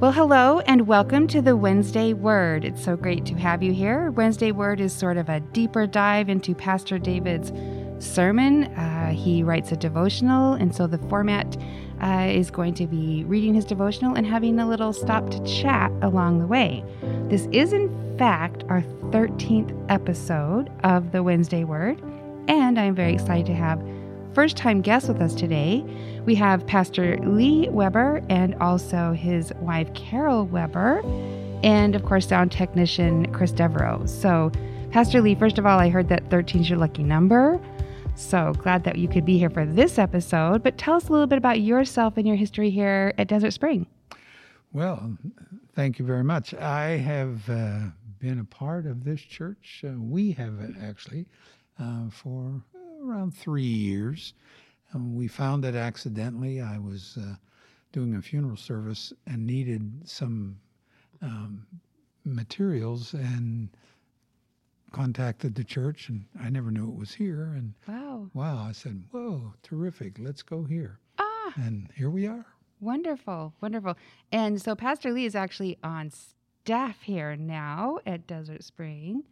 Well, hello and welcome to the Wednesday Word. It's so great to have you here. Wednesday Word is sort of a deeper dive into Pastor David's sermon. Uh, he writes a devotional, and so the format uh, is going to be reading his devotional and having a little stop to chat along the way. This is, in fact, our 13th episode of the Wednesday Word, and I'm very excited to have first time guest with us today. We have Pastor Lee Weber and also his wife Carol Weber, and of course, sound technician Chris Devereaux. So, Pastor Lee, first of all, I heard that 13 is your lucky number. So glad that you could be here for this episode. But tell us a little bit about yourself and your history here at Desert Spring. Well, thank you very much. I have uh, been a part of this church. Uh, we have actually uh, for around three years. Um, we found it accidentally. I was uh, doing a funeral service and needed some um, materials and contacted the church and I never knew it was here and wow wow I said whoa terrific let's go here ah and here we are wonderful wonderful and so Pastor Lee is actually on staff here now at Desert Spring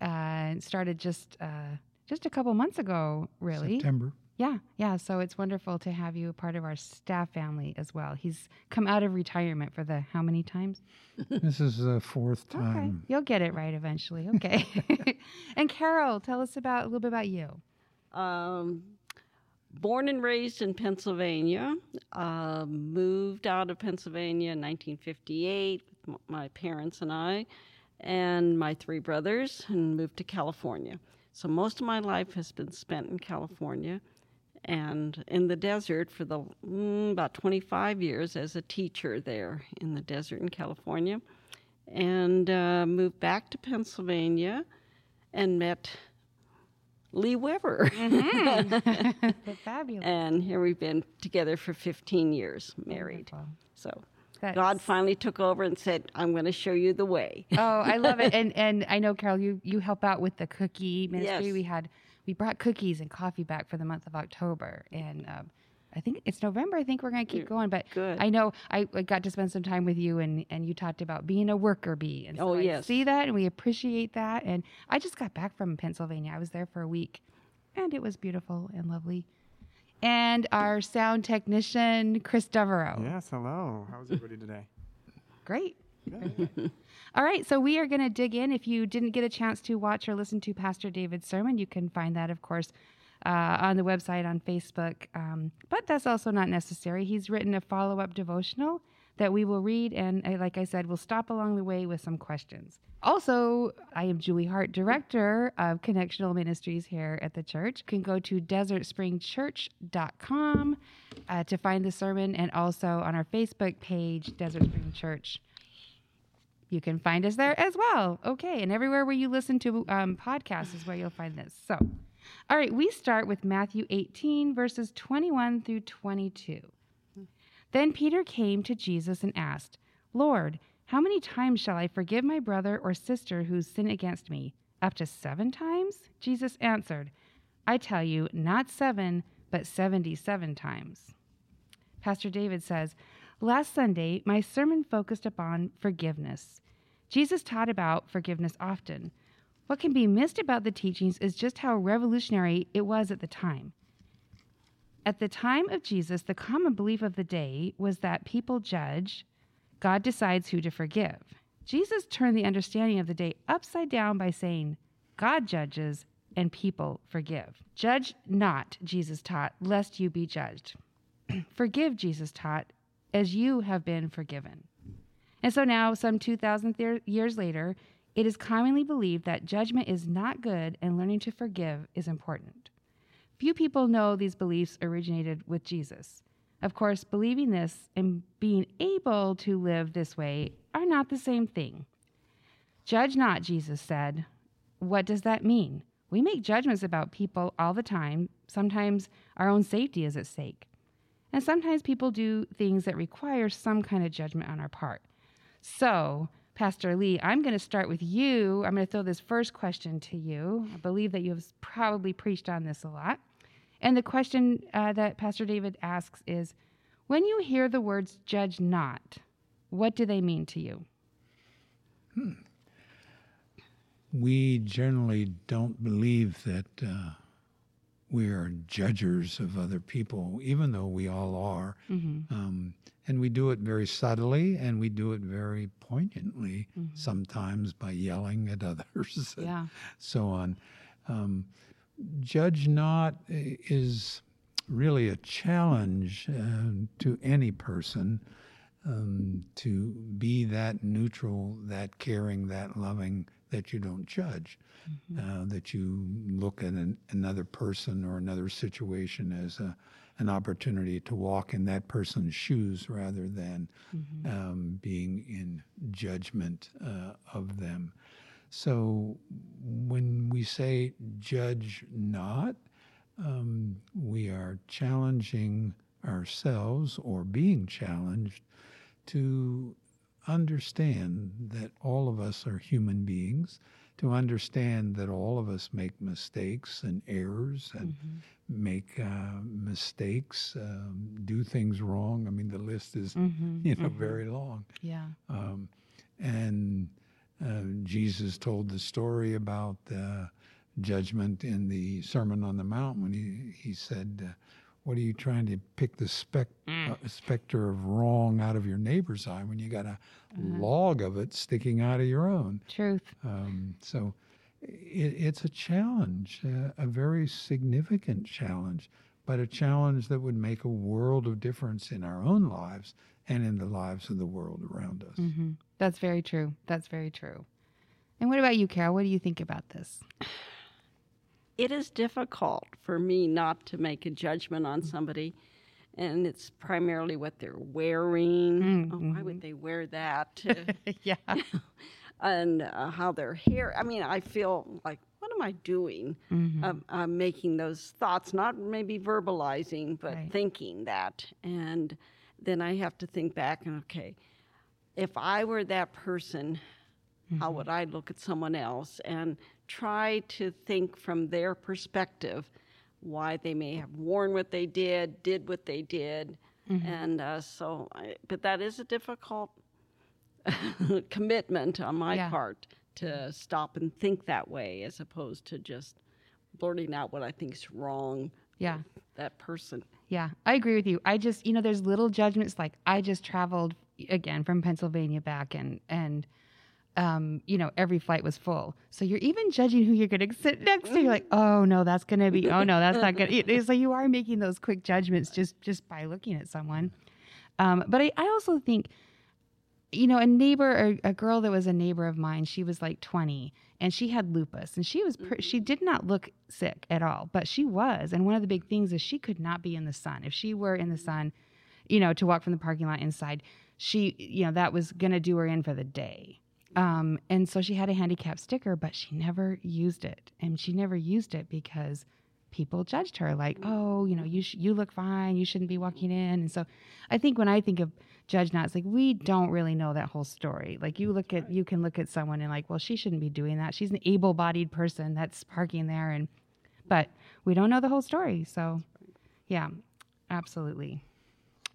uh, and started just uh, just a couple months ago, really. September. Yeah, yeah. So it's wonderful to have you a part of our staff family as well. He's come out of retirement for the how many times? this is the fourth time. Okay, you'll get it right eventually. Okay. and Carol, tell us about a little bit about you. Um, born and raised in Pennsylvania, uh, moved out of Pennsylvania in 1958 with my parents and I, and my three brothers, and moved to California. So most of my life has been spent in California and in the desert for the mm, about 25 years as a teacher there in the desert in California, and uh, moved back to Pennsylvania and met Lee Weber. Mm-hmm. Fabulous. And here we've been together for 15 years, married. Wonderful. So that's... God finally took over and said, "I'm going to show you the way." oh, I love it, and and I know Carol, you you help out with the cookie ministry. Yes. We had we brought cookies and coffee back for the month of October, and um, I think it's November. I think we're going to keep going, but Good. I know I, I, got to spend some time with you, and and you talked about being a worker bee, and so oh I yes, see that, and we appreciate that. And I just got back from Pennsylvania. I was there for a week, and it was beautiful and lovely and our sound technician, Chris Devereaux. Yes, hello. How's everybody today? Great. All right, so we are going to dig in. If you didn't get a chance to watch or listen to Pastor David's sermon, you can find that, of course, uh, on the website on Facebook. Um, but that's also not necessary. He's written a follow up devotional that we will read, and uh, like I said, we'll stop along the way with some questions. Also, I am Julie Hart, director of Connectional Ministries here at the church. You can go to desertspringchurch.com uh, to find the sermon, and also on our Facebook page, Desert Spring Church. You can find us there as well. Okay, and everywhere where you listen to um, podcasts is where you'll find this. So, all right, we start with Matthew 18, verses 21 through 22. Then Peter came to Jesus and asked, Lord, how many times shall I forgive my brother or sister who sin against me? Up to seven times? Jesus answered, I tell you, not seven, but 77 times. Pastor David says, Last Sunday, my sermon focused upon forgiveness. Jesus taught about forgiveness often. What can be missed about the teachings is just how revolutionary it was at the time. At the time of Jesus, the common belief of the day was that people judge, God decides who to forgive. Jesus turned the understanding of the day upside down by saying, God judges and people forgive. Judge not, Jesus taught, lest you be judged. forgive, Jesus taught, as you have been forgiven. And so now, some 2,000 th- years later, it is commonly believed that judgment is not good and learning to forgive is important. Few people know these beliefs originated with Jesus. Of course, believing this and being able to live this way are not the same thing. Judge not, Jesus said. What does that mean? We make judgments about people all the time. Sometimes our own safety is at stake. And sometimes people do things that require some kind of judgment on our part. So, Pastor Lee, I'm going to start with you. I'm going to throw this first question to you. I believe that you have probably preached on this a lot. And the question uh, that Pastor David asks is When you hear the words judge not, What do they mean to you? We generally don't believe that uh, we are judges of other people, even though we all are. Mm-hmm. Um, and we do it very subtly and we do it very poignantly sometimes by yelling at others and so on. Um, judge not is really a challenge uh, to any person um, to be that neutral, that caring, that loving, that you don't judge, uh, that you look at an, another person or another situation as a, an opportunity to walk in that person's shoes rather than um, being in judgment uh, of them. So when we say judge not, um, we are challenging ourselves or being challenged to understand that all of us are human beings, to understand that all of us make mistakes and errors and make uh, mistakes, um, do things wrong. I mean, the list is, Mm-hmm. you know, very long. Yeah. Um, and uh, Jesus told the story about the judgment in the Sermon on the Mount when he, he said, uh, What are you trying to pick the spec- uh, specter of wrong out of your neighbor's eye when you got a log of it sticking out of your own? Truth. Um, so it, it's a challenge, uh, a very significant challenge, but a challenge that would make a world of difference in our own lives and in the lives of the world around us. hmm That's very true. That's very true. And what about you, Carol? What do you think about this? it is difficult for me not to make a judgment on somebody and it's primarily what they're wearing oh, why would they wear that yeah. and uh, how their hair i mean i feel like what am i doing? Mm-hmm. I'm making those thoughts not maybe verbalizing but Right. thinking that. And then i have to think back and okay if i were that person how mm-hmm. would I look at someone else? And try to think from their perspective why they may have worn what they did, did what they did, mm-hmm. and uh, so. I, but that is a difficult commitment on my Yeah. part to stop and think that way, as opposed to just blurting out what I think's wrong. Yeah. with that person. Yeah, I agree with you. I just, you know, there's little judgments like I just traveled again from Pennsylvania back and and um, you know, every flight was full. So you're even judging who you're going to sit next to. You're like, "Oh, no, that's going to be Oh, no, that's not good." It- So you are making those quick judgments just just by looking at someone. Um, but I, I also think you know, a neighbor, a, a girl that was a neighbor of mine, she was like 20 and she had lupus and she was, pr- she mm-hmm. did not look sick at all, but she was. And one of the big things is she could not be in the sun. If she were in the mm-hmm. sun, you know, to walk from the parking lot inside, she, you know, that was going to do her in for the day. Um, and so she had a handicap sticker, but she never used it. And she never used it because people judged her like, mm-hmm. oh, you know, you, sh- you look fine. You shouldn't be walking in. And so I think when I think of judge not, it's like we don't really know that whole story. Like you look at, you can look at someone and like, well, she shouldn't be doing that. She's an able bodied person that's parking there. And, but we don't know the whole story. So yeah, absolutely.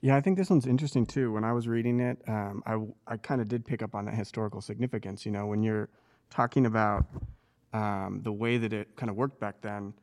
Yeah, I think this one's interesting too. When I was reading it, um, I, I kind of did pick up on that historical significance. You know, when you're talking about um, the way that it kind of worked back then,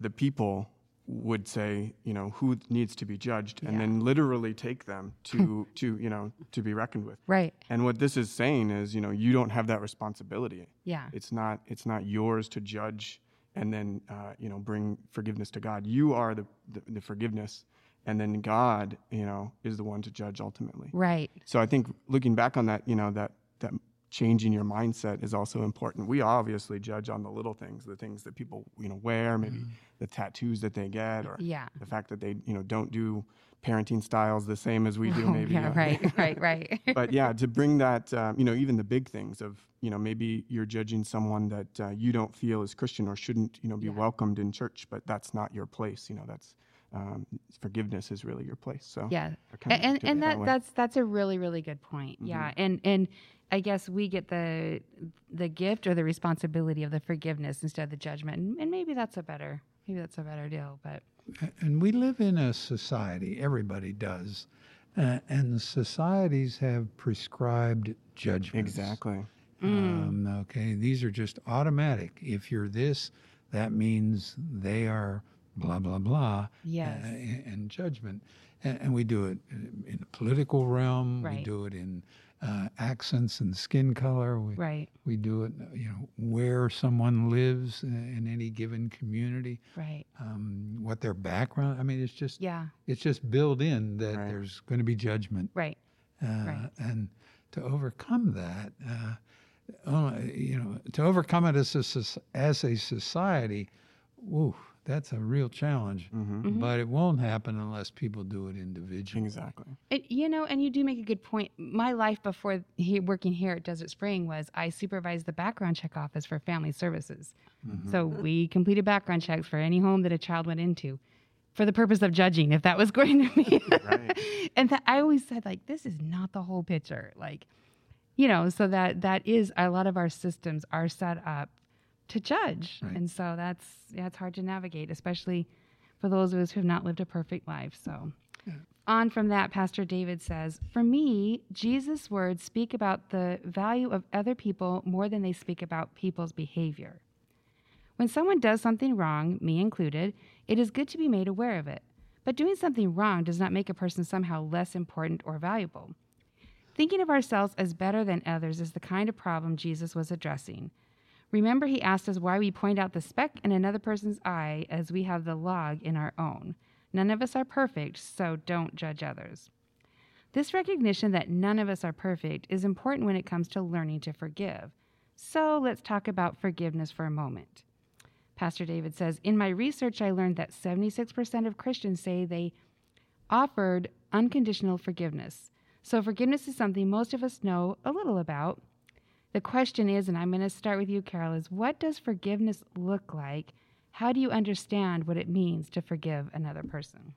the people would say, you know, who needs to be judged, and then literally take them to to you know to be reckoned with. Right. And what this is saying is, you know, you don't have that responsibility. Yeah. It's not it's not yours to judge and then uh, you know bring forgiveness to God. You are the, the the forgiveness, and then God, you know, is the one to judge ultimately. Right. So I think looking back on that, you know, that that changing your mindset is also important. We obviously judge on the little things, the things that people you know wear, maybe the tattoos that they get, or Yeah. the fact that they you know don't do parenting styles the same as we do. Oh, maybe yeah. uh, Right. Right. Right. but yeah, to bring that, um, you know, even the big things of, you know, maybe you're judging someone that uh, you don't feel is Christian or shouldn't, you know, be Yeah. welcomed in church, but that's not your place. You know, that's um, forgiveness is really your place. So yeah. I and and it that, that's that's a really really good point yeah and and i guess we get the the gift or the responsibility of the forgiveness instead of the judgment and, and maybe that's a better maybe that's a better deal but And we live in a society, everybody does, Uh, and the societies have prescribed judgments. Exactly. Um, okay, these are just automatic. If you're this, that means they are blah blah blah. Yes. uh, and, and judgment, and, and we do it in the political realm. We do it in uh, accents and skin color. We, Right. we do it, you know, where someone lives in, in any given community, Right. um, what their background. I mean, it's just Yeah. it's just built in that Right. there's going to be judgment, Right. uh, Right. and to overcome that, uh, uh, you know, to overcome it as a, as a society, woo, that's a real challenge. Mm-hmm. But it won't happen unless people do it individually. Exactly. It, you know, and you do make a good point. My life before he, working here at Desert Spring was I supervised the background check office for family services. So we completed background checks for any home that a child went into for the purpose of judging if that was going to be. Right. and that I always said, like, this is not the whole picture. Like, you know, so that that is a lot of our systems are set up to judge. Right. And so that's, yeah, it's hard to navigate, especially for those of us who have not lived a perfect life. So on from that, Pastor David says, For me, Jesus' words speak about the value of other people more than they speak about people's behavior. When someone does something wrong, me included, it is good to be made aware of it. But doing something wrong does not make a person somehow less important or valuable. Thinking of ourselves as better than others is the kind of problem Jesus was addressing. Remember, he asked us why we point out the speck in another person's eye as we have the log in our own. None of us are perfect, so don't judge others. This recognition that none of us are perfect is important when it comes to learning to forgive. So let's talk about forgiveness for a moment. Pastor David says In my research, I learned that 76% of Christians say they offered unconditional forgiveness. So forgiveness is something most of us know a little about. The question is, and I'm going to start with you, Carol, is what does forgiveness look like? How do you understand what it means to forgive another person?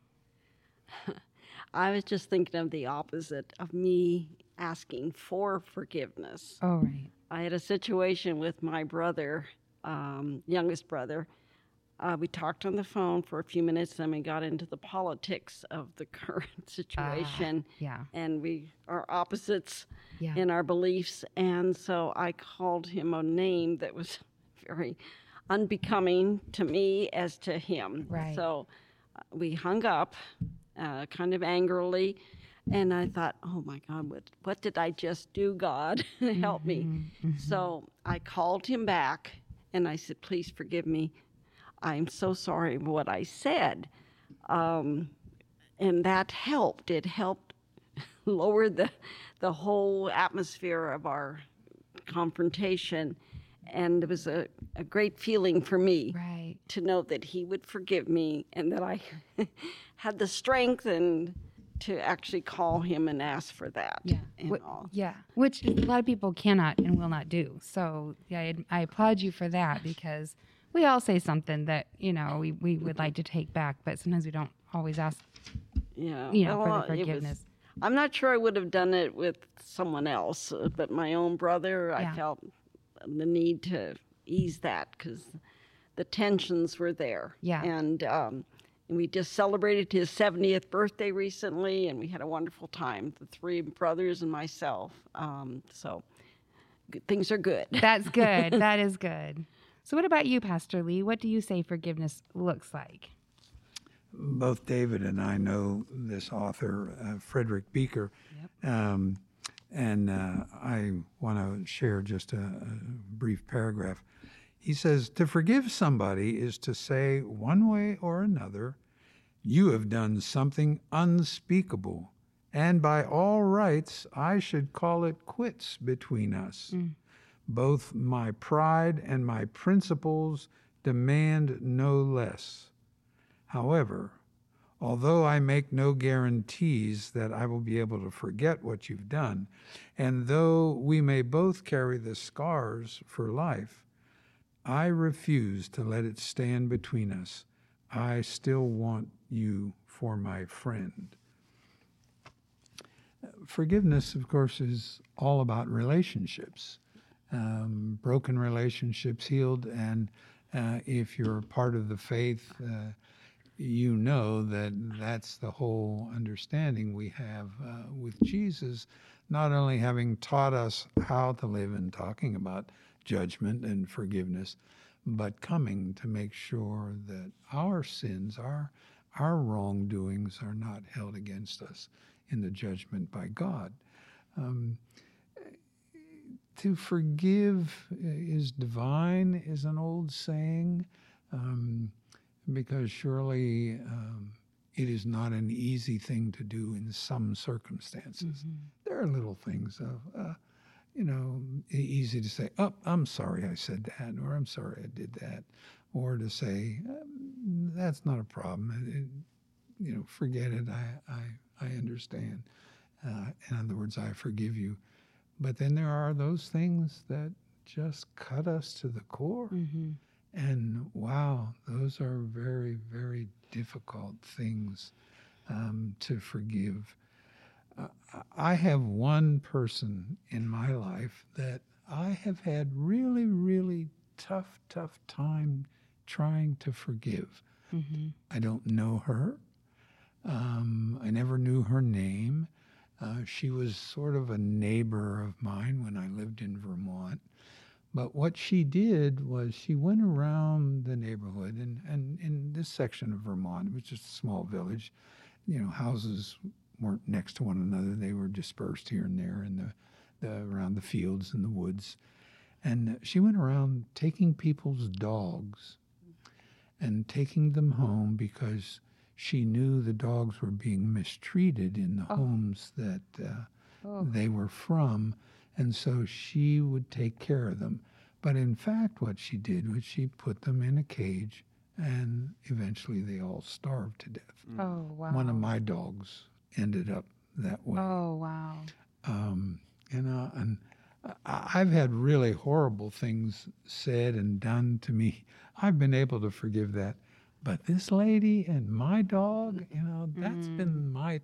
I was just thinking of the opposite of me asking for forgiveness. Oh, right. I had a situation with my brother, um, youngest brother. Uh, we talked on the phone for a few minutes, and we got into the politics of the current situation, Yeah. and we are opposites Yeah. in our beliefs. And so I called him a name that was very unbecoming to me as to him. Right. So uh, we hung up, uh, kind of angrily. And I thought, oh my God, what, what did I just do, God? Help me. So I called him back and I said, please forgive me. I'm so sorry for what I said. Um, and that helped. It helped lower the, the whole atmosphere of our confrontation. And it was a, a great feeling for me Right. to know that he would forgive me and that I had the strength and to actually call him and ask for that. Yeah. Wh- all. yeah. Which a lot of people cannot and will not do. So yeah, I, I applaud you for that because we all say something that, you know, we, we would like to take back, but sometimes we don't always ask, Yeah. you know, well, for the it was- forgiveness. I'm not sure I would have done it with someone else, uh, but my own brother, Yeah. I felt the need to ease that because the tensions were there. Yeah. And, um, and we just celebrated his 70th birthday recently, and we had a wonderful time, the three brothers and myself. Um, so things are good. That's good. that is good. So what about you, Pastor Lee? What do you say forgiveness looks like? both David and I know this author, uh, Frederick Buechner, um, and uh, I want to share just a, a brief paragraph. He says, To forgive somebody is to say, one way or another, you have done something unspeakable, and by all rights, I should call it quits between us. Both my pride and my principles demand no less. However, although I make no guarantees that I will be able to forget what you've done, and though we may both carry the scars for life, I refuse to let it stand between us. I still want you for my friend. Forgiveness, of course, is all about relationships, um, broken relationships healed, and uh, if you're part of the faith, uh, you know that that's the whole understanding we have uh, with Jesus, not only having taught us how to live and talking about judgment and forgiveness, but coming to make sure that our sins, our our wrongdoings, are not held against us in the judgment by God. Um, to forgive is divine, is an old saying, um, because surely um, it is not an easy thing to do in some circumstances. Mm-hmm. There are little things of, uh, you know, easy to say, oh, I'm sorry I said that, or I'm sorry I did that, or to say, um, that's not a problem. It- you know, forget it. I, I, I understand. Uh, in other words, I forgive you. But then there are those things that just cut us to the core. Mm-hmm. And wow, those are very, very difficult things um, to forgive. Uh, I have one person in my life that I have had really, really tough, tough time trying to forgive. Mm-hmm. I don't know her. Um, I never knew her name. Uh, she was sort of a neighbor of mine when I lived in Vermont. But what she did was she went around the neighborhood, and, and in this section of Vermont, it was just a small village. You know, houses weren't next to one another; they were dispersed here and there in the, the around the fields and the woods. And she went around taking people's dogs and taking them home because she knew the dogs were being mistreated in the Oh. homes that uh, Oh. they were from, and so she would take care of them. But in fact, what she did was she put them in a cage, and eventually they all starved to death. Oh wow. One of my dogs ended up that way. Oh wow. Um, you know, and I- I've had really horrible things said and done to me. I've been able to forgive that, but this lady and my dog, you know, that's been my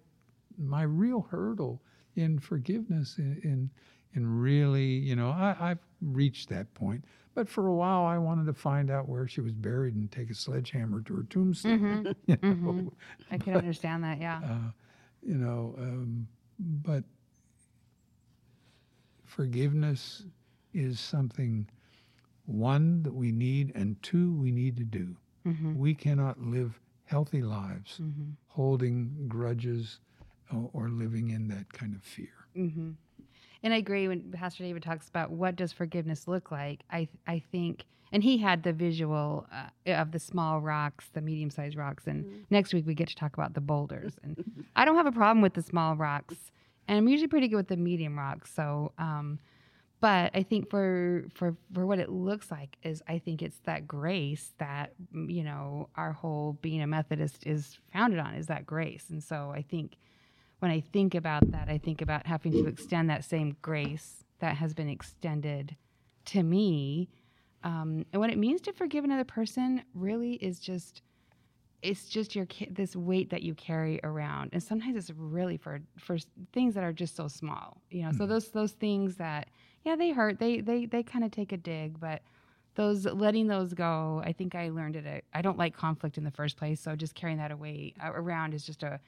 my real hurdle in forgiveness. In in, in really, you know, I, I've reached that point. But for a while, I wanted to find out where she was buried and take a sledgehammer to her tombstone. you know? Mhm. I can understand that. Yeah. uh, you know, um, but forgiveness is something one that we need, and two we need to do. Mm-hmm. We cannot live healthy lives Mm-hmm. holding grudges or, or living in that kind of fear. Mm-hmm. And I agree when Pastor David talks about what does forgiveness look like. I I think, and he had the visual uh, of the small rocks, the medium sized rocks, and next week we get to talk about the boulders. And I don't have a problem with the small rocks, and I'm usually pretty good with the medium rocks. So, um, but I think for for for what it looks like is I think it's that grace that mm, you know our whole being a Methodist is founded on is that grace, and so I think when I think about that, I think about having to extend that same grace that has been extended to me. Um, and what it means to forgive another person really is just it's just your this weight that you carry around and sometimes it's really for for things that are just so small you know so those those things that yeah they hurt they they they kind of take a dig but those letting those go i think i learned it at, i don't like conflict in the first place so just carrying that away uh, around is just a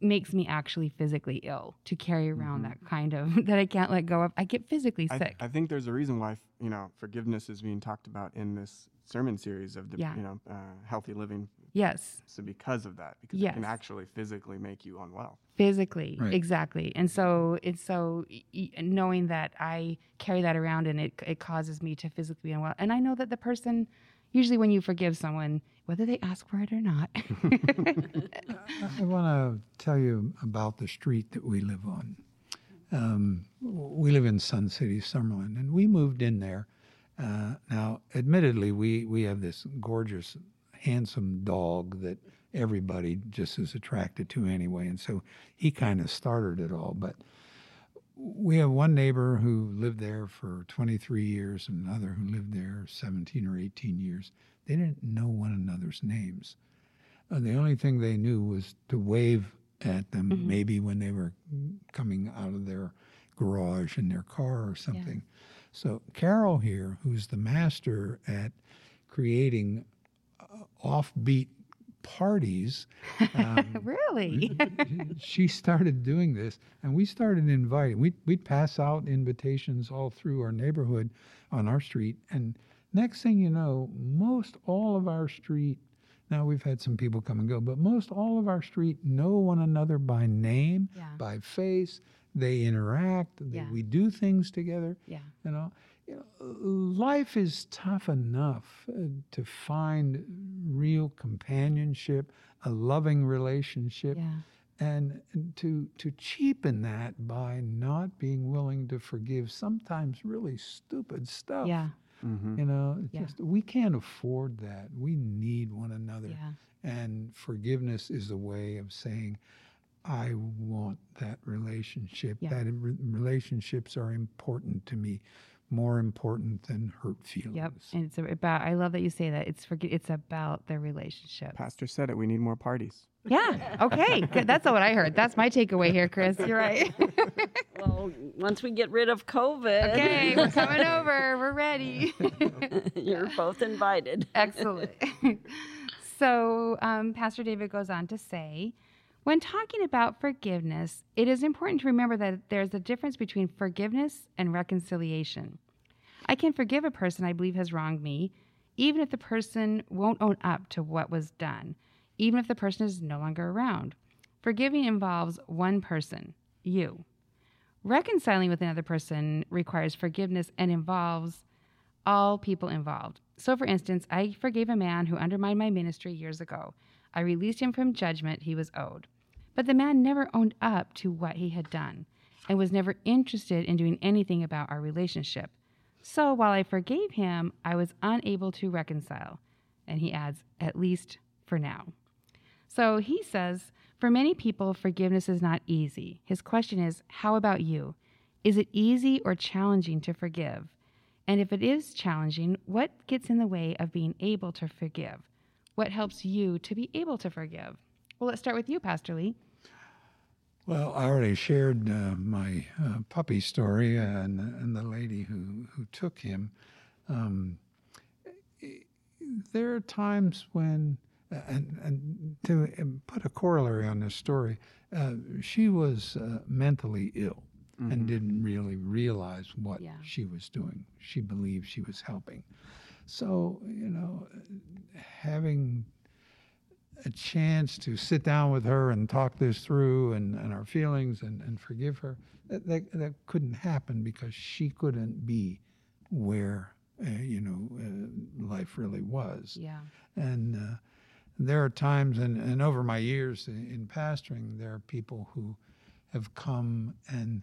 makes me actually physically ill to carry around that kind of that i can't let go of i get physically I, sick I think there's a reason why you know forgiveness is being talked about in this sermon series of the Yeah. you know uh, healthy living. Yes So because of that, because it can actually physically make you unwell. physically Right. exactly and so it's so y- y- knowing that i carry that around and it, it causes me to physically be unwell and i know that the person usually when you forgive someone whether they ask for it or not I want to tell you about the street that we live on. Um, we live in Sun City, Summerlin, and we moved in there. Uh, now, admittedly, we, we have this gorgeous, handsome dog that everybody just is attracted to anyway, and so he kind of started it all. But we have one neighbor who lived there for 23 years, and another who lived there 17 or 18 years. They didn't know one another's names. Uh, the only thing they knew was to wave at them, maybe when they were coming out of their garage in their car or something. So, Carol here, who's the master at creating offbeat parties. Um, really? she started doing this, and we started inviting. We'd, we'd pass out invitations all through our neighborhood on our street. And next thing you know, most all of our street, now we've had some people come and go, but most all of our street know one another by name, Yeah. by face. They interact, they, Yeah. we do things together. yeah. You know, you know, life is tough enough uh, to find real companionship, a loving relationship, Yeah. and to to cheapen that by not being willing to forgive sometimes really stupid stuff. Yeah. Mm-hmm. You know, it's Yeah. just we can't afford that. We need one another. Yeah. And forgiveness is a way of saying, I want that relationship. Yeah. That re- relationships are important to me, more important than hurt feelings. Yep. And it's about. I love that you say that. It's forget. It's about the relationship. Pastor said it. We need more parties. Yeah. Okay. That's what I heard. That's my takeaway here, Chris. You're right. Well, once we get rid of COVID, okay. We're coming over. We're ready. you're both invited. Excellent. so, um, Pastor David goes on to say when talking about forgiveness, it is important to remember that there's a difference between forgiveness and reconciliation. I can forgive a person I believe has wronged me, even if the person won't own up to what was done, even if the person is no longer around. Forgiving involves one person, you. Reconciling with another person requires forgiveness and involves all people involved. So, for instance, I forgave a man who undermined my ministry years ago. I released him from judgment he was owed. But the man never owned up to what he had done and was never interested in doing anything about our relationship. So, while I forgave him, I was unable to reconcile. And he adds, at least for now. So he says, for many people, forgiveness is not easy. His question is, how about you? Is it easy or challenging to forgive? And if it is challenging, what gets in the way of being able to forgive? What helps you to be able to forgive? Well, let's start with you, Pastor Lee. Well, I already shared uh, my uh, puppy story and, and the lady who, who took him. Um, there are times when, uh, and, and to um, put a corollary on this story, uh, she was uh, mentally ill and didn't really realize what Yeah. she was doing. She believed she was helping. So, you know, having a chance to sit down with her and talk this through and, and our feelings and, and forgive her, that, that, that couldn't happen because she couldn't be where, uh, you know, uh, life really was. Yeah. And uh, there are times, and, and over my years in, in pastoring, there are people who have come and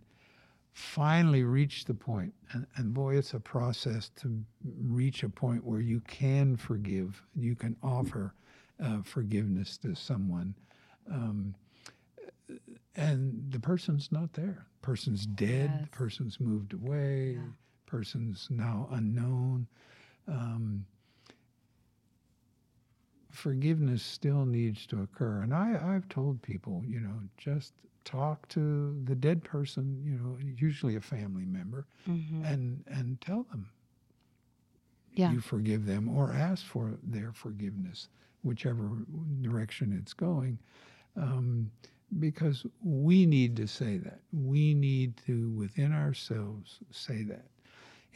finally reach the point, and, and boy, it's a process to reach a point where you can forgive, you can offer uh, forgiveness to someone. Um, and the person's not there. Person's dead. Yes. Person's moved away. Yeah. Person's now unknown. Um, forgiveness still needs to occur. And I, I've told people, you know, just talk to the dead person, you know, usually a family member, Mm-hmm. and and tell them Yeah. you forgive them or ask for their forgiveness, whichever direction it's going. Um, because we need to say that. We need to, within ourselves, say that.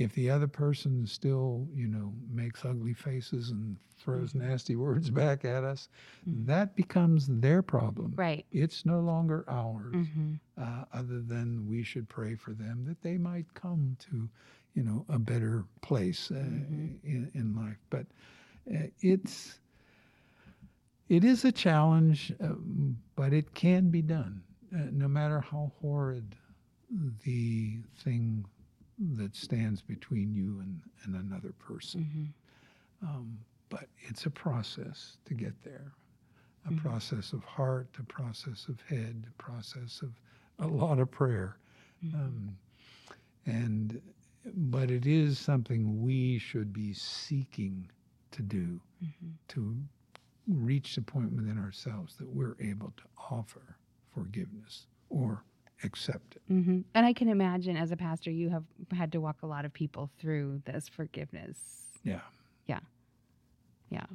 If the other person still, you know, makes ugly faces and throws nasty words back at us, that becomes their problem. Right. It's no longer ours Mm-hmm. uh, other than we should pray for them that they might come to, you know, a better place uh, in, in life. But uh, it's it is a challenge, um, but it can be done, uh, no matter how horrid the thing that stands between you and, and another person. Mm-hmm. Um, but it's a process to get there a process of heart, a process of head, a process of a lot of prayer. Um, and but it is something we should be seeking to do to reach the point within ourselves that we're able to offer forgiveness or accept it. Mm-hmm. And I can imagine as a pastor, you have had to walk a lot of people through this forgiveness. Yeah. Yeah. Yeah.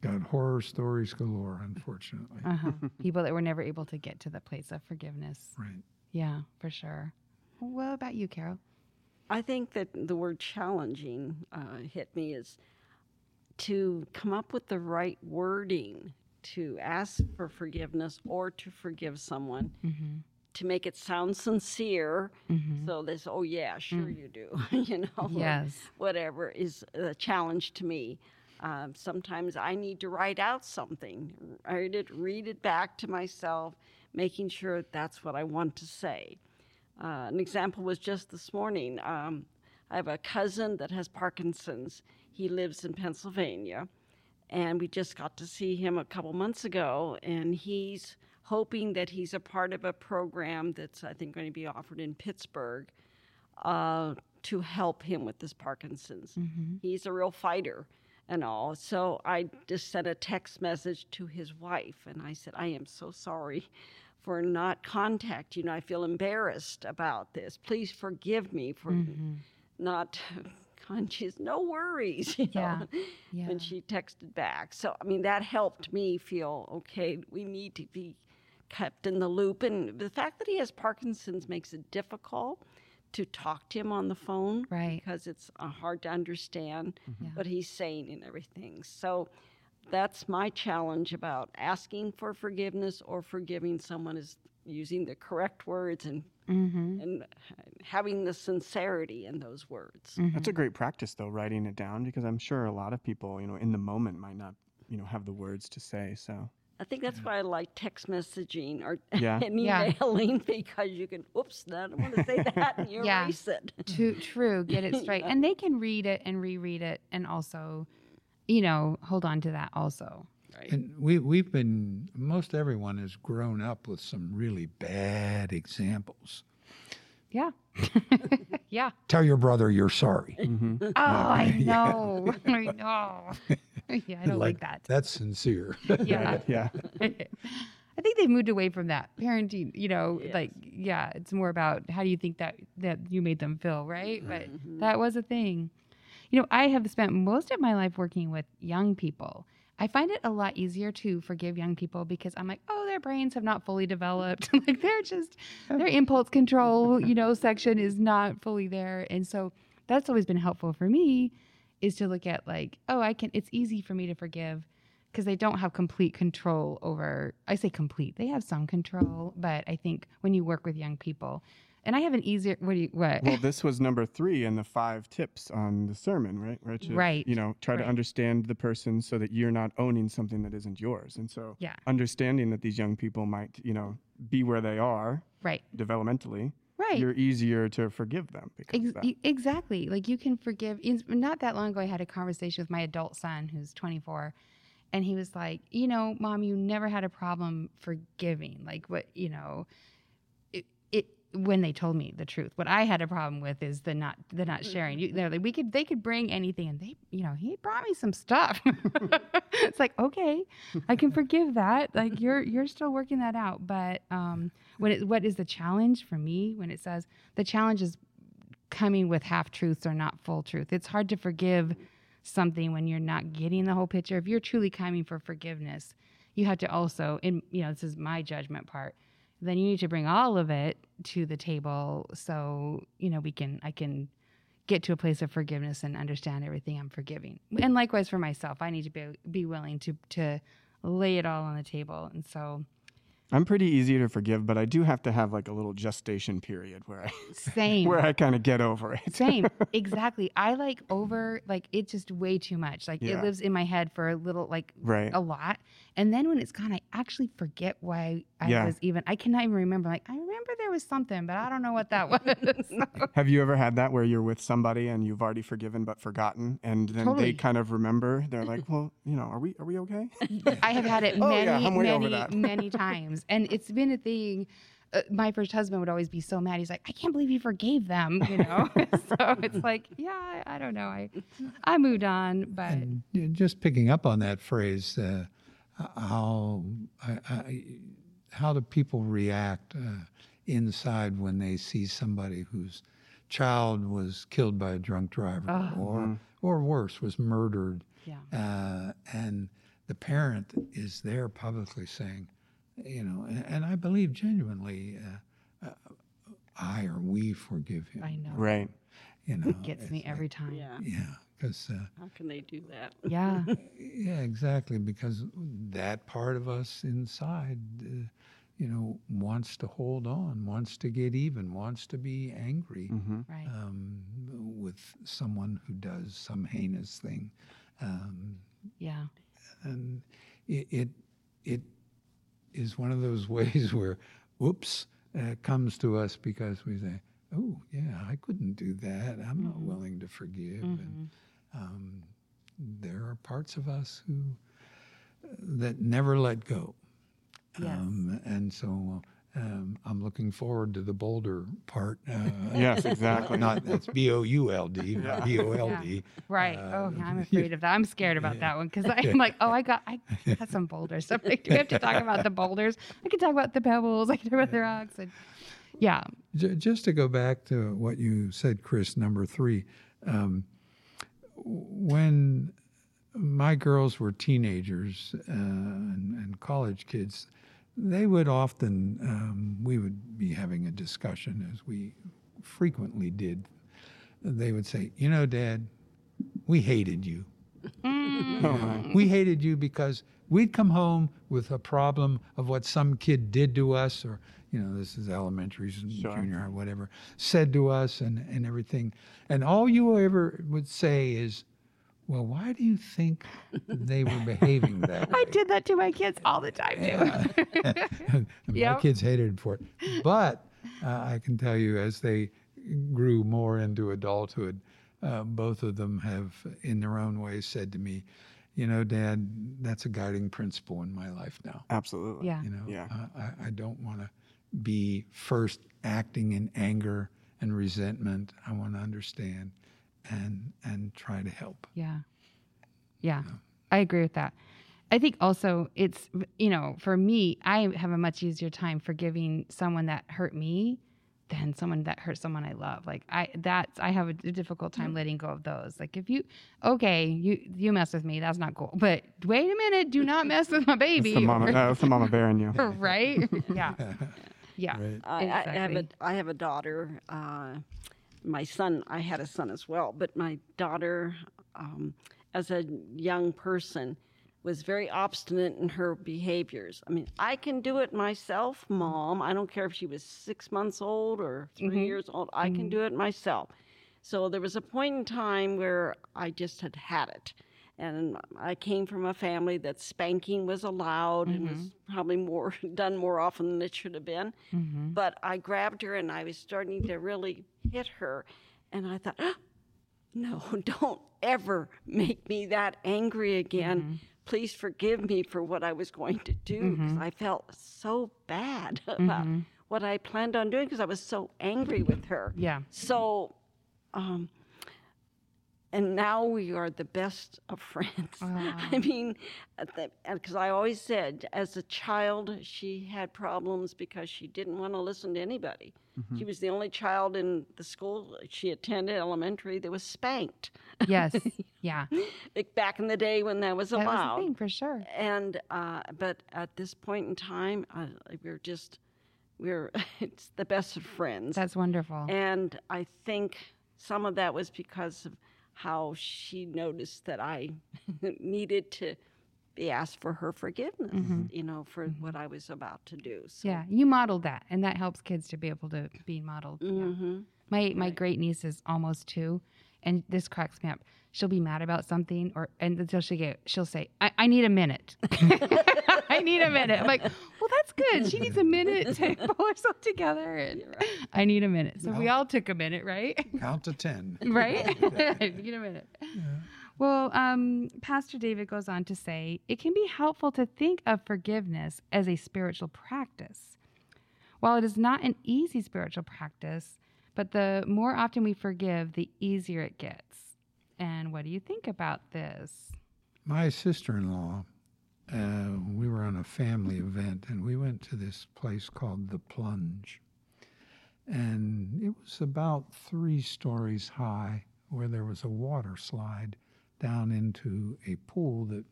Got horror stories galore, unfortunately. Uh-huh. People that were never able to get to the place of forgiveness. Right. Yeah, for sure. What about you, Carol? I think that the word challenging uh, hit me is to come up with the right wording to ask for forgiveness or to forgive someone Mm-hmm. To make it sound sincere. Mm-hmm. So this, oh yeah, sure you do, you know, Yes. whatever is a challenge to me. Um, sometimes I need to write out something, write it, read it back to myself, making sure that's what I want to say. Uh, an example was just this morning. Um, I have a cousin that has Parkinson's. He lives in Pennsylvania, and we just got to see him a couple months ago, and he's hoping that he's a part of a program that's, I think, going to be offered in Pittsburgh uh, to help him with this Parkinson's. He's a real fighter and all. So I just sent a text message to his wife, and I said, I am so sorry for not contacting you. know I feel embarrassed about this. Please forgive me for not. And she's no worries, you Yeah. know. Yeah. And she texted back. So I mean, that helped me feel okay. We need to be kept in the loop, and the fact that he has Parkinson's makes it difficult to talk to him on the phone, Right. Because it's uh, hard to understand Yeah. what he's saying and everything. So that's my challenge about asking for forgiveness or forgiving someone is using the correct words and Mm-hmm. and having the sincerity in those words. That's a great practice, though, writing it down, because I'm sure a lot of people, you know, in the moment might not, you know, have the words to say. So, I think that's why I like text messaging or Yeah. and Yeah. emailing because you can, oops, I don't want to say that, and you Yeah. erase it. True, true. Get it straight. And they can read it and reread it and also, you know, hold on to that also. And we, we've been, most everyone has grown up with some really bad examples. Yeah. Yeah. Tell your brother you're sorry. Mm-hmm. Oh, I know. I know. yeah, I don't like, that. That's sincere. Yeah. yeah. I think they've moved away from that parenting, you know, Yes. like yeah, it's more about how do you think that that you made them feel, right? But mm-hmm. that was a thing. You know, I have spent most of my life working with young people. I find it a lot easier to forgive young people because I'm like, oh, their brains have not fully developed. like they're just their impulse control, you know, section is not fully there. And so that's always been helpful for me is to look at like, oh, I can it's easy for me to forgive because they don't have complete control over I say complete. They have some control, but I think when you work with young people and I have an easier what do you what? Well, this was number three in the five tips on the sermon, right? Right. to, Right, You know, try right. to understand the person so that you're not owning something that isn't yours. And so, Yeah. understanding that these young people might, you know, be where they are right. developmentally, Right. you're easier to forgive them because Ex- of that. exactly. Like you can forgive. Not that long ago, I had a conversation with my adult son who's 24, and he was like, "You know, mom, you never had a problem forgiving. Like what, you know, when they told me the truth. What I had a problem with is the not the not sharing. You, they're like, we could they could bring anything, and they, you know, he brought me some stuff. it's like okay, I can forgive that. Like you're you're still working that out, but um, when it what is the challenge for me when it says the challenge is coming with half truths or not full truth. It's hard to forgive something when you're not getting the whole picture. If you're truly coming for forgiveness, you have to also, in you know, this is my judgment part. Then you need to bring all of it to the table, so you know we can, I can get to a place of forgiveness and understand everything I'm forgiving. And likewise for myself, I need to be be willing to to lay it all on the table. And so, I'm pretty easy to forgive, but I do have to have like a little gestation period where I same. where I kind of get over it. Same, exactly. I like over like it's just way too much. Like Yeah. it lives in my head for a little, like Right. a lot, and then when it's gone, I actually forget why I Yeah. was even. I cannot even remember. Like I remember there was something, but I don't know what that was. Have you ever had that where you're with somebody and you've already forgiven but forgotten, and then Totally. they kind of remember? They're like, "Well, you know, are we are we okay?" I have had it Oh, many, yeah, I'm way over many, many times, and it's been a thing. Uh, my first husband would always be so mad. He's like, "I can't believe you forgave them," you know. so it's like, yeah, I, I don't know. I, I moved on, but And just picking up on that phrase, uh, how I, I, how do people react uh, inside when they see somebody whose child was killed by a drunk driver, Oh. or or worse, was murdered, yeah, uh, and the parent is there publicly saying, you know, and, and I believe genuinely, uh, uh, I or we forgive him. I know. Right. You know, Gets it's me like- every time. Yeah. Yeah, because uh, How can they do that? Yeah. yeah, exactly. Because that part of us inside, uh, you know, wants to hold on, wants to get even, wants to be angry hmm Right. um, with someone who does some heinous thing, um, Yeah. and it, it it is one of those ways where, whoops, uh, comes to us because we say, "Oh, yeah, I couldn't do that. I'm not willing to forgive." And um, there are parts of us who that never let go. Yes. Um, and so um, I'm looking forward to the Boulder part. Uh, Yes, exactly. Not that's B O U L D, not B O L D. Right. Uh, oh, yeah, I'm afraid of that. I'm scared about that one because I'm like, oh, I got, I got some boulders. So I'm like, do we have to talk about the boulders? I can talk about the pebbles. I can talk about the rocks. And yeah, J- just to go back to what you said, Chris, number three, um, w- when my girls were teenagers uh, and, and college kids, they would often, um, we would be having a discussion as we frequently did. They would say, You know, Dad, we hated you. We hated you because we'd come home with a problem of what some kid did to us, or, you know, this is elementary, Sure. junior high, whatever, said to us and, and everything. And all you ever would say is, well, why do you think they were behaving that way? I did that to my kids all the time too. And My Yep. kids hated it for it. But uh, I can tell you, as they grew more into adulthood, uh, both of them have, in their own ways, said to me, "You know, Dad, that's a guiding principle in my life now. Absolutely. yeah. You know, Yeah. I, I- I don't want to be first acting in anger and resentment. I want to understand and and try to help." Yeah. Yeah. I agree with that. I think also it's, you know, for me, I have a much easier time forgiving someone that hurt me than someone that hurt someone I love. Like I, that's, I have a difficult time letting go of those. Like if you, okay, you, you mess with me, that's not cool. But wait a minute, do not mess with my That's baby. the mama, uh, that's the mama bear in you. right? Yeah. Yeah. Right. I, I have a I have a daughter. Uh, my son, I had a son as well, but my daughter, um, as a young person, was very obstinate in her behaviors. I mean, I can do it myself, mom. I don't care if she was six months old or 3 mm-hmm. years old. I can mm-hmm. do it myself. So there was a point in time where I just had had it. And I came from a family that spanking was allowed and was mm-hmm. probably more done more often than it should have been. But I grabbed her and I was starting to really hit her. And I thought, "Ah, no, don't ever make me that angry again. Please forgive me for what I was going to do because I felt so bad about what I planned on doing because I was so angry with her. Yeah. So, um, and now we are the best of friends. I mean, because I always said, as a child, she had problems because she didn't want to listen to anybody. She was the only child in the school she attended, elementary, that was spanked. Yes. Yeah. Like back in the day when that was That was allowed a thing for sure. and uh, but at this point in time, uh, we're just we're it's the best of friends. That's wonderful. and I think some of that was because of how she noticed that I needed to be asked for her forgiveness, you know, for what I was about to do. So, Yeah, you modeled that, and that helps kids to be able to be modeled. Yeah. hmm My my great niece is almost two, and this cracks me up. She'll be mad about something, or and until she get she'll say, "I, I need a minute. I need a minute." I'm like, "Well, that's good. She needs a minute to pull herself together." And I need a minute. So we all took a minute, right? Count to ten. right? I need a minute. Well, um, Pastor David goes on to say it can be helpful to think of forgiveness as a spiritual practice. While it is not an easy spiritual practice, but the more often we forgive, the easier it gets. And what do you think about this? My sister in law, uh, we were on a family event and we went to this place called The Plunge. And it was about three stories high where there was a water slide down into a pool that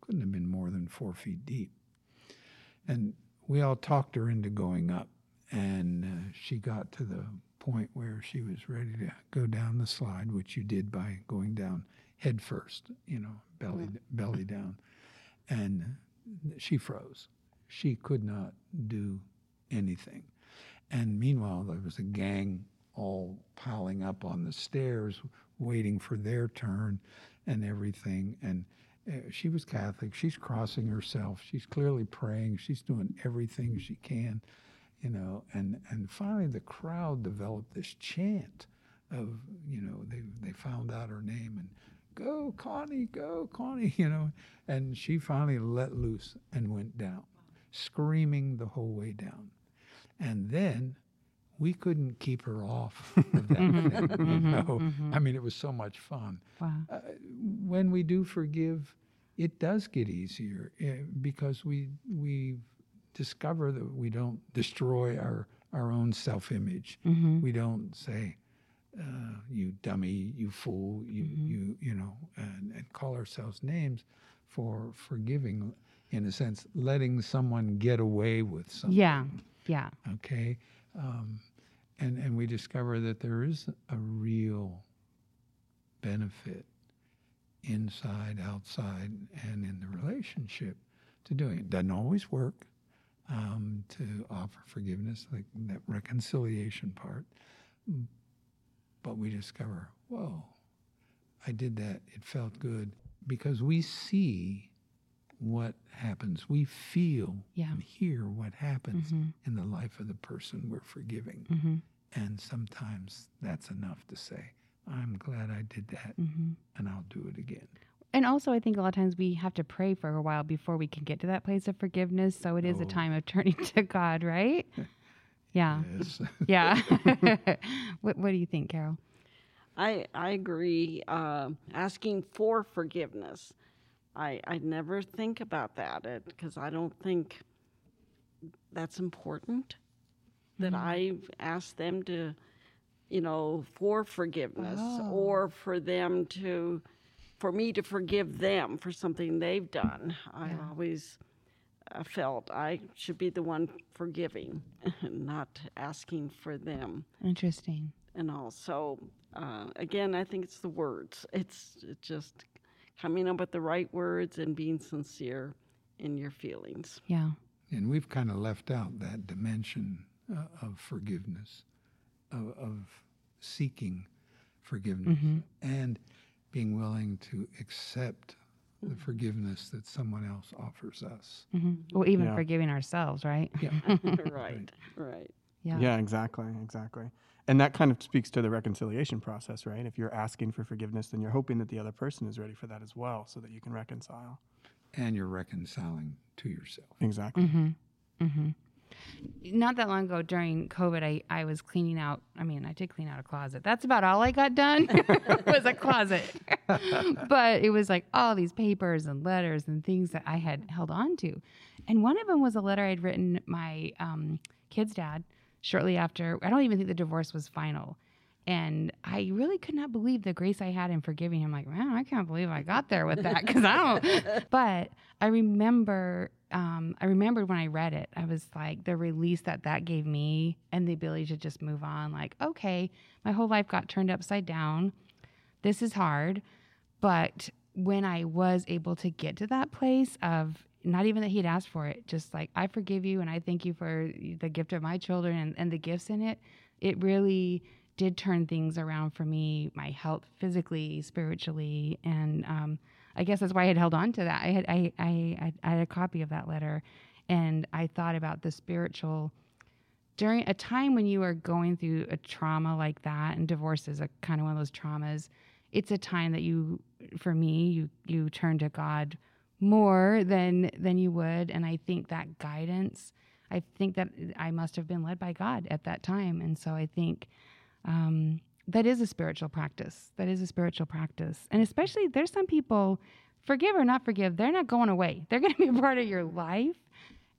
couldn't have been more than four feet deep. And we all talked her into going up, and uh, she got to the point where she was ready to go down the slide, which you did by going down head first, you know, belly belly down, and she froze. She could not do anything. And meanwhile, there was a gang all piling up on the stairs, waiting for their turn and everything. And uh, she was Catholic. She's crossing herself. She's clearly praying. She's doing everything she can, you know. And and finally, the crowd developed this chant of, you know, they they found out her name and go Connie, go Connie, you know. And she finally let loose and went down, screaming the whole way down. And then we couldn't keep her off of that thing. You know? I mean, it was so much fun. Wow. Uh, when we do forgive, it does get easier uh, because we we discover that we don't destroy our our own self image. We don't say, uh, "You dummy," "You fool," "You you you know," and, and call ourselves names for forgiving. In a sense, letting someone get away with something Yeah. Yeah. okay um, and and we discover that there is a real benefit inside outside and in the relationship to doing it doesn't always work um, to offer forgiveness like that reconciliation part but we discover whoa i did that it felt good because we see what happens we feel Yeah. and hear what happens in the life of the person we're forgiving. Mm-hmm. And sometimes that's enough to say, I'm glad I did that Mm-hmm. and I'll do it again. And also, I think a lot of times we have to pray for a while before we can get to that place of forgiveness. So it is a Oh. time of turning to God, right? Yeah. Yes. Yeah. what, what do you think, Carol? I I agree. Uh, asking for forgiveness, I I never think about that because I don't think that's important. That I've asked them to, you know, for forgiveness or for them to, for me to forgive them for something they've done. I always uh, felt I should be the one forgiving, not asking for them Interesting. and also uh, again i think it's the words it's, it's just coming up with the right words and being sincere in your feelings Yeah. and we've kind of left out that dimension uh, of forgiveness, of, of seeking forgiveness, and being willing to accept the forgiveness that someone else offers us. hmm Well, even Yeah. forgiving ourselves, right? Yeah. right right Yeah. Yeah, exactly, exactly. And that kind of speaks to the reconciliation process, right? If you're asking for forgiveness, then you're hoping that the other person is ready for that as well, so that you can reconcile. And you're reconciling to yourself. Exactly. Mm-hmm. Mm-hmm. Not that long ago during COVID, I, I was cleaning out. I mean, I did clean out a closet. That's about all I got done was a closet. but it was like all these papers and letters and things that I had held on to. And one of them was a letter I'd written my um, kid's dad shortly after. I don't even think the divorce was final. And I really could not believe the grace I had in forgiving him. Like, man, I can't believe I got there with that because I don't. but I remember, um, I remembered when I read it, I was like, the release that that gave me and the ability to just move on. Like, okay, my whole life got turned upside down. This is hard. But when I was able to get to that place of not even that he'd asked for it, just like, I forgive you and I thank you for the gift of my children and, and the gifts in it, it really did turn things around for me, my health physically, spiritually, and um, I guess that's why I had held on to that. I had I, I I had a copy of that letter, and I thought about the spiritual during a time when you are going through a trauma like that, and divorce is a kind of one of those traumas. It's a time that you, for me, you you turn to God more than than you would, and I think that guidance. I think that I must have been led by God at that time, and so I think um, that is a spiritual practice. That is a spiritual practice. And especially, there's some people, forgive or not forgive, they're not going away. They're going to be a part of your life.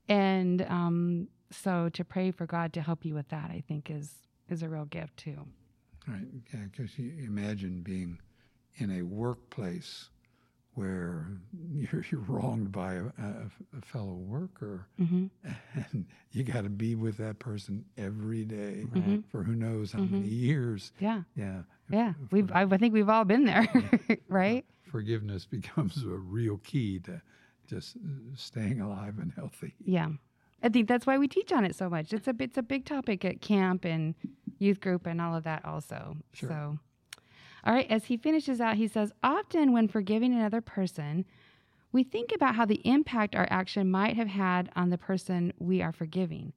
And um, so to pray for God to help you with that, I think is is a real gift too. Right. Yeah, because you imagine being in a workplace where you're, you're wronged by a, a, a fellow worker, Mm-hmm. and you got to be with that person every day Mhm. for who knows how Mhm. many years. Yeah. Yeah, Yeah. We've, I, I think we've all been there, right? forgiveness becomes a real key to just uh, staying alive and healthy. Yeah. I think that's why we teach on it so much. It's a it's a big topic at camp and youth group and all of that also. Sure. So all right, as he finishes out, he says, often when forgiving another person, we think about how the impact our action might have had on the person we are forgiving.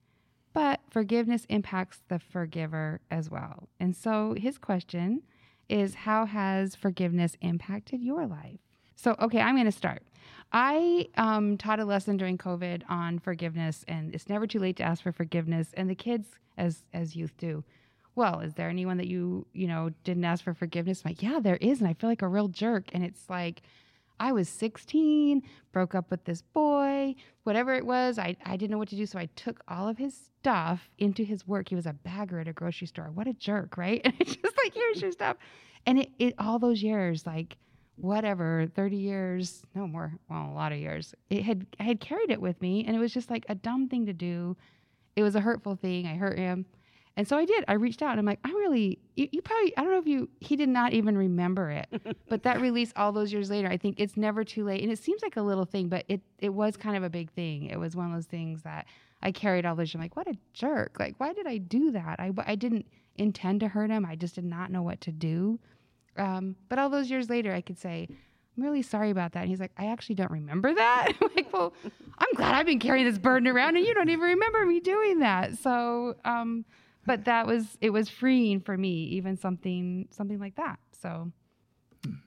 But forgiveness impacts the forgiver as well. And so his question is how has forgiveness impacted your life? So, okay, I'm going to start. I um, taught a lesson during COVID on forgiveness, and it's never too late to ask for forgiveness. And the kids, as as youth, do. Well, is there anyone that you you know didn't ask for forgiveness? I'm like, yeah, there is, and I feel like a real jerk. And it's like, I was 16, broke up with this boy, whatever it was. I I didn't know what to do, so I took all of his stuff into his work. He was a bagger at a grocery store. What a jerk, right? And it's just like, here's your stuff. And it, it all those years, like whatever 30 years no more well a lot of years it had i had carried it with me and it was just like a dumb thing to do it was a hurtful thing i hurt him and so i did. I reached out and i'm like i'm really you, you probably i don't know if you he did not even remember it but that release all those years later i think it's never too late. And it seems like a little thing but it it was kind of a big thing. It was one of those things that i carried all those years. I'm like what a jerk. Like why did i do that? I, I didn't intend to hurt him. I just did not know what to do. Um, but all those years later, I could say, I'm really sorry about that. And he's like, I actually don't remember that. I'm like, well, I'm glad I've been carrying this burden around and you don't even remember me doing that. So, um, but that was, it was freeing for me, even something, something like that. So,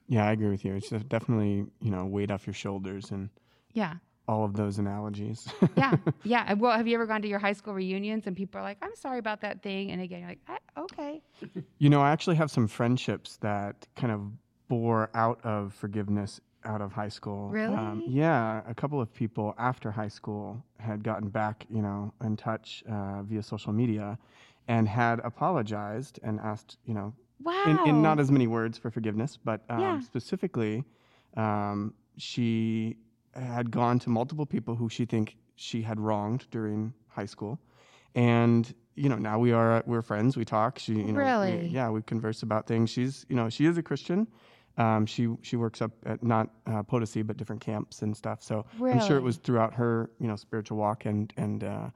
Yeah, I agree with you. It's definitely, you know, weight off your shoulders and yeah, all of those analogies. yeah, yeah. Well, have you ever gone to your high school reunions and people are like, I'm sorry about that thing. And again, you're like, "Ah, okay. you know, I actually have some friendships that kind of bore out of forgiveness out of high school. Um, Really? yeah, a couple of people after high school had gotten back, you know, in touch uh, via social media and had apologized and asked, you know, Wow. in, in not as many words for forgiveness, but um, Yeah. specifically, um, she had gone to multiple people who she think she had wronged during high school, and you know now we are we're friends. We talk. She, you know, we- Really? yeah, we converse about things. She's, you know, she is a Christian. Um, she she works up at not uh, Potosi but different camps and stuff. So I'm sure it was throughout her, you know, spiritual walk and and. Uh,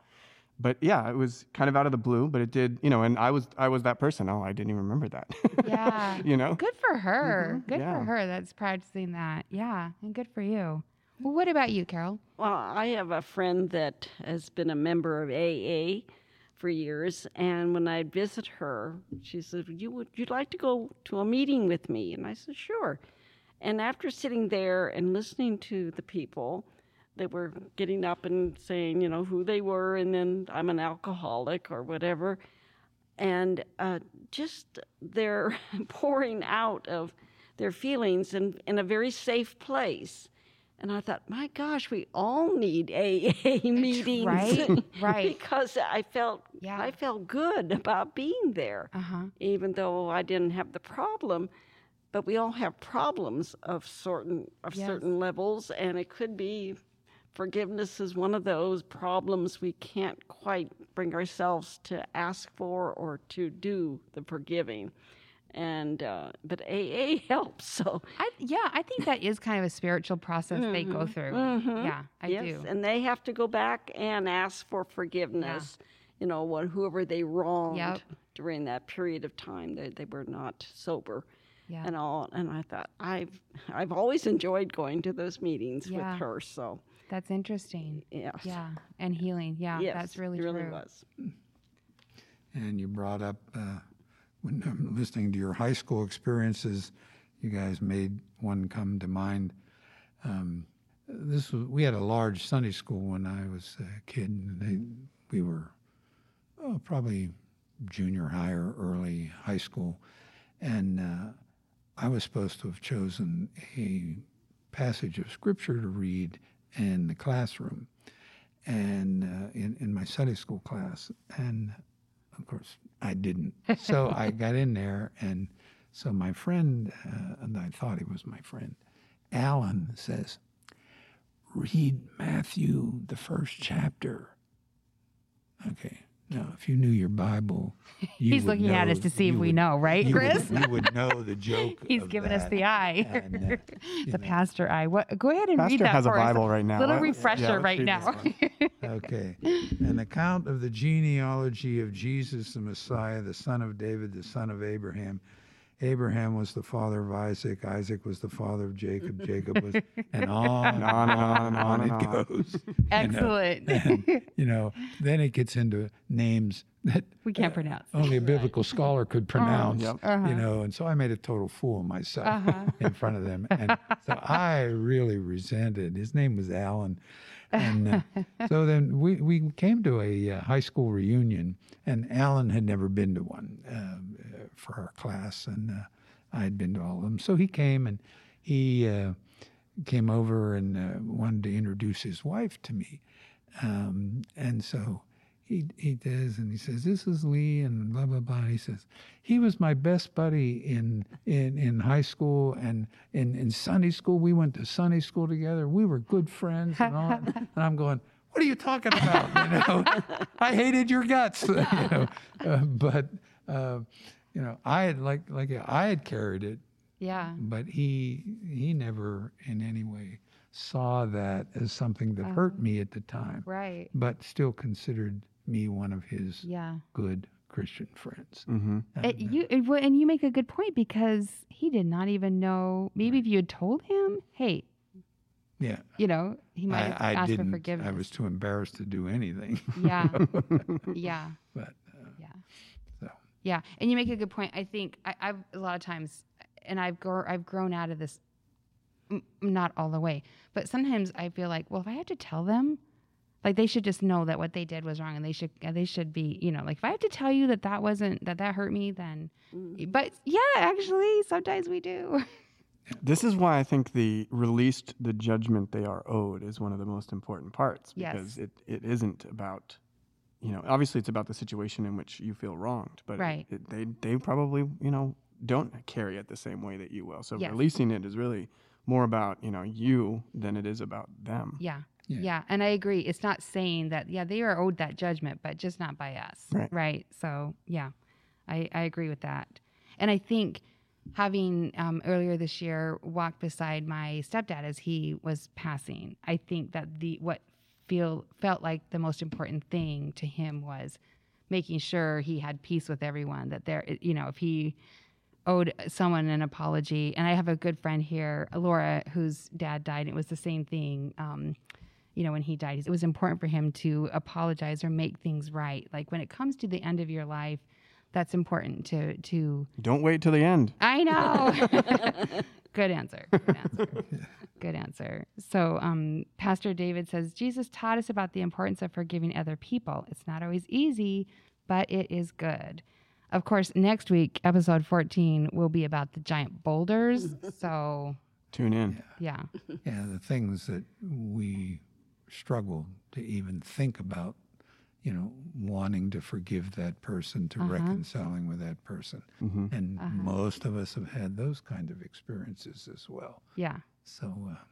but yeah, it was kind of out of the blue, but it did, you know, and I was I was that person. Oh, I didn't even remember that. Yeah. you know. Good for her. Mm-hmm. Good yeah. for her. That's practicing that. Yeah. And good for you. Well, what about you, Carol? Well, I have a friend that has been a member of AA for years, and when I visit her, she said, "You would you'd like to go to a meeting with me?" And I said, "Sure." And after sitting there and listening to the people, they were getting up and saying, you know, who they were, and then I'm an alcoholic or whatever, and uh, just their pouring out of their feelings in, in a very safe place. And I thought, my gosh, we all need AA meetings, Right, right. because I felt Yeah. I felt good about being there, Uh huh. even though I didn't have the problem. But we all have problems of certain of Yes. certain levels, and it could be forgiveness is one of those problems we can't quite bring ourselves to ask for or to do the forgiving. And uh, but AA helps, so I, yeah, I think that is kind of a spiritual process they go through. Yeah, I yes, do. and they have to go back and ask for forgiveness. You know, what whoever they wronged Yep. during that period of time that they were not sober, Yeah. and all. And I thought I've I've always enjoyed going to those meetings Yeah. with her. So That's interesting. yes, Yeah. And healing. Yeah, yes, that's really it really true. was. And you brought up uh, when I'm listening to your high school experiences, you guys made one come to mind. Um, this was, we had a large Sunday school when I was a kid. And they, we were oh, probably junior high or early high school, and uh, I was supposed to have chosen a passage of scripture to read in the classroom, and uh, in in my Sunday school class, and of course, I didn't. So I got in there, and so my friend, uh, and I thought he was my friend, Alan says, read Matthew, the first chapter. Okay. Now, if you knew your Bible, you He's would looking at us to see if you we would- know, right, you Chris? Would, you would know the joke. He's of giving us the eye. And, uh, the know. pastor eye. What? Go ahead and read that has a for us. Right now. Little Let- refresher yeah, right now. Okay. An account of the genealogy of Jesus the Messiah, the son of David, the son of Abraham. Abraham was the father of Isaac. Isaac was the father of Jacob. Jacob was, and on and on and on and on it and on. goes. you know. Excellent. And, you know, then it gets into names that we can't pronounce. only a biblical scholar could pronounce. Yep. Uh-huh. You know, and so I made a total fool of myself Uh-huh. in front of them, and so I really resented. His name was Alan, and uh, so then we we came to a uh, high school reunion, and Alan had never been to one uh, for our class, and uh, I had been to all of them. So he came and he uh, came over and uh, wanted to introduce his wife to me, um, and so he he does, and he says, "This is Lee," and blah blah blah. He says, "He was my best buddy in in in high school and in in Sunday school. We went to Sunday school together. We were good friends and all." that." and I'm going. What are you talking about? You know, I hated your guts. You know, uh, but uh, you know, I had like like I had carried it, Yeah. but he he never in any way saw that as something that hurt me at the time Right. but still considered me one of his Yeah. good Christian friends. Mm-hmm. It, you it, well, and you make a good point because he did not even know. Maybe if you had told him, "Hey, Yeah, you know," he might have I, I asked didn't. for forgiveness. I was too embarrassed to do anything. Yeah. yeah. but uh, Yeah. so Yeah, and you make a good point. I think I, I've a lot of times, and I've grown I've grown out of this, m- not all the way, but sometimes I feel like, well, if I have to tell them, like they should just know that what they did was wrong, and they should they should be, you know, like if I have to tell you that that wasn't that that hurt me, then, mm. but yeah, actually, sometimes we do. This is why I think the released the judgment they are owed is one of the most important parts Yes. because it, it isn't about you know obviously it's about the situation in which you feel wronged but it- Right. it, they they probably you know don't carry it the same way that you will so Yes. releasing it is really more about you know you than it is about them Yeah. Yeah. yeah. And I agree. It's not saying that, yeah, they are owed that judgment, but just not by us. Right. So, yeah, I, I agree with that. And I think having um, earlier this year walked beside my stepdad as he was passing, I think that the what feel felt like the most important thing to him was making sure he had peace with everyone. That there, you know, if he owed someone an apology. And I have a good friend here, Laura, whose dad died. It was the same thing. Um, you know, when he died, it was important for him to apologize or make things right. Like when it comes to the end of your life, that's important to to. don't wait till the end I know. good answer. Good answer. Good answer. So, um, Pastor David says Jesus taught us about the importance of forgiving other people. It's not always easy, but it is good. Of course, next week, episode 14, will be about the giant boulders. So, tune in yeah. yeah, the things that we struggle to even think about, you know, wanting to forgive that person, to Uh-huh. reconciling with that person, hmm and most of us have had those kind of experiences as well. Yeah. So. Uh,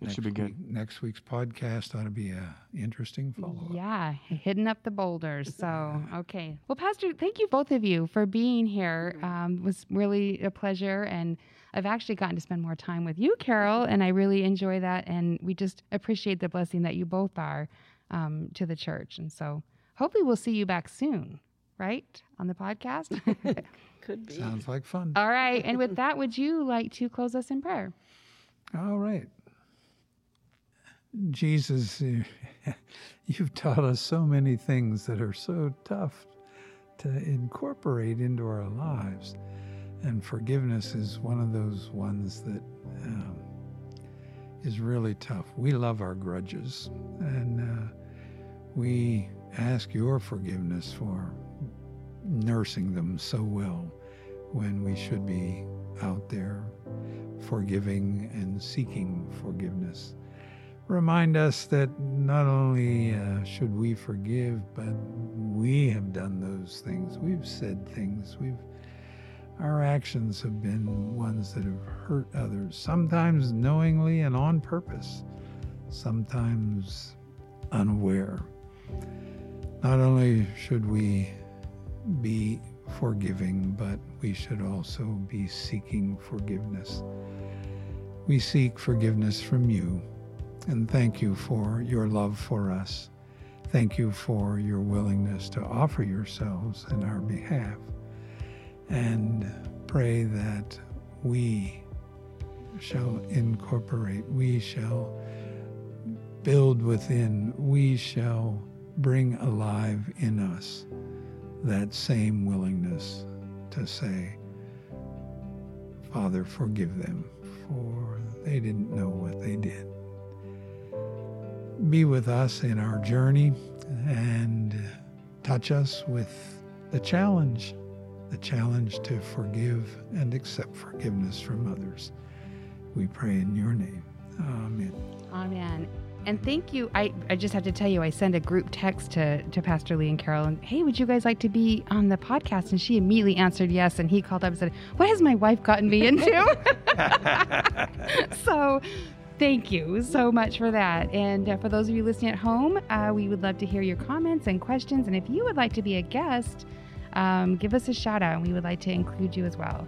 It next should be good. week- next week's podcast ought to be a interesting follow-up. Yeah, hitting up the boulders. So, okay. Well, Pastor, thank you both of you for being here. Um, it was really a pleasure. And I've actually gotten to spend more time with you, Carol, and I really enjoy that. And we just appreciate the blessing that you both are um, to the church. And so hopefully we'll see you back soon, right? On the podcast. Could be. Sounds like fun. All right. And with that, would you like to close us in prayer? All right. Jesus, you- you've taught us so many things that are so tough to incorporate into our lives. And forgiveness is one of those ones that um, is really tough. We love our grudges, and uh, we ask your forgiveness for nursing them so well when we should be out there forgiving and seeking forgiveness. Remind us that not only uh, should we forgive, but we have done those things. We've said things. We've our actions have been ones that have hurt others, sometimes knowingly and on purpose, sometimes unaware. Not only should we be forgiving, but we should also be seeking forgiveness. We seek forgiveness from you, and thank you for your love for us. Thank you for your willingness to offer yourselves in our behalf and pray that we shall incorporate, we shall build within, we shall bring alive in us that same willingness to say, Father, forgive them, for they didn't know what they did. Be with us in our journey and touch us with the challenge the challenge to forgive and accept forgiveness from others. We pray in your name. Amen. Amen. And thank you. I, I just have to tell you, I sent a group text to, to Pastor Lee and Carol and, hey, would you guys like to be on the podcast? And she immediately answered yes. And he called up and said, what has my wife gotten me into? so thank you so much for that. And uh, for those of you listening at home, uh, we would love to hear your comments and questions. And if you would like to be a guest, um, give us a shout out and we would like to include you as well.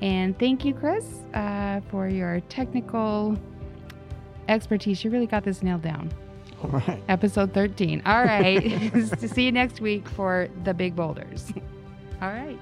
And thank you, Chris, uh, for your technical expertise. You really got this nailed down. All right. Episode 13. All right. See you next week for the big boulders. All right.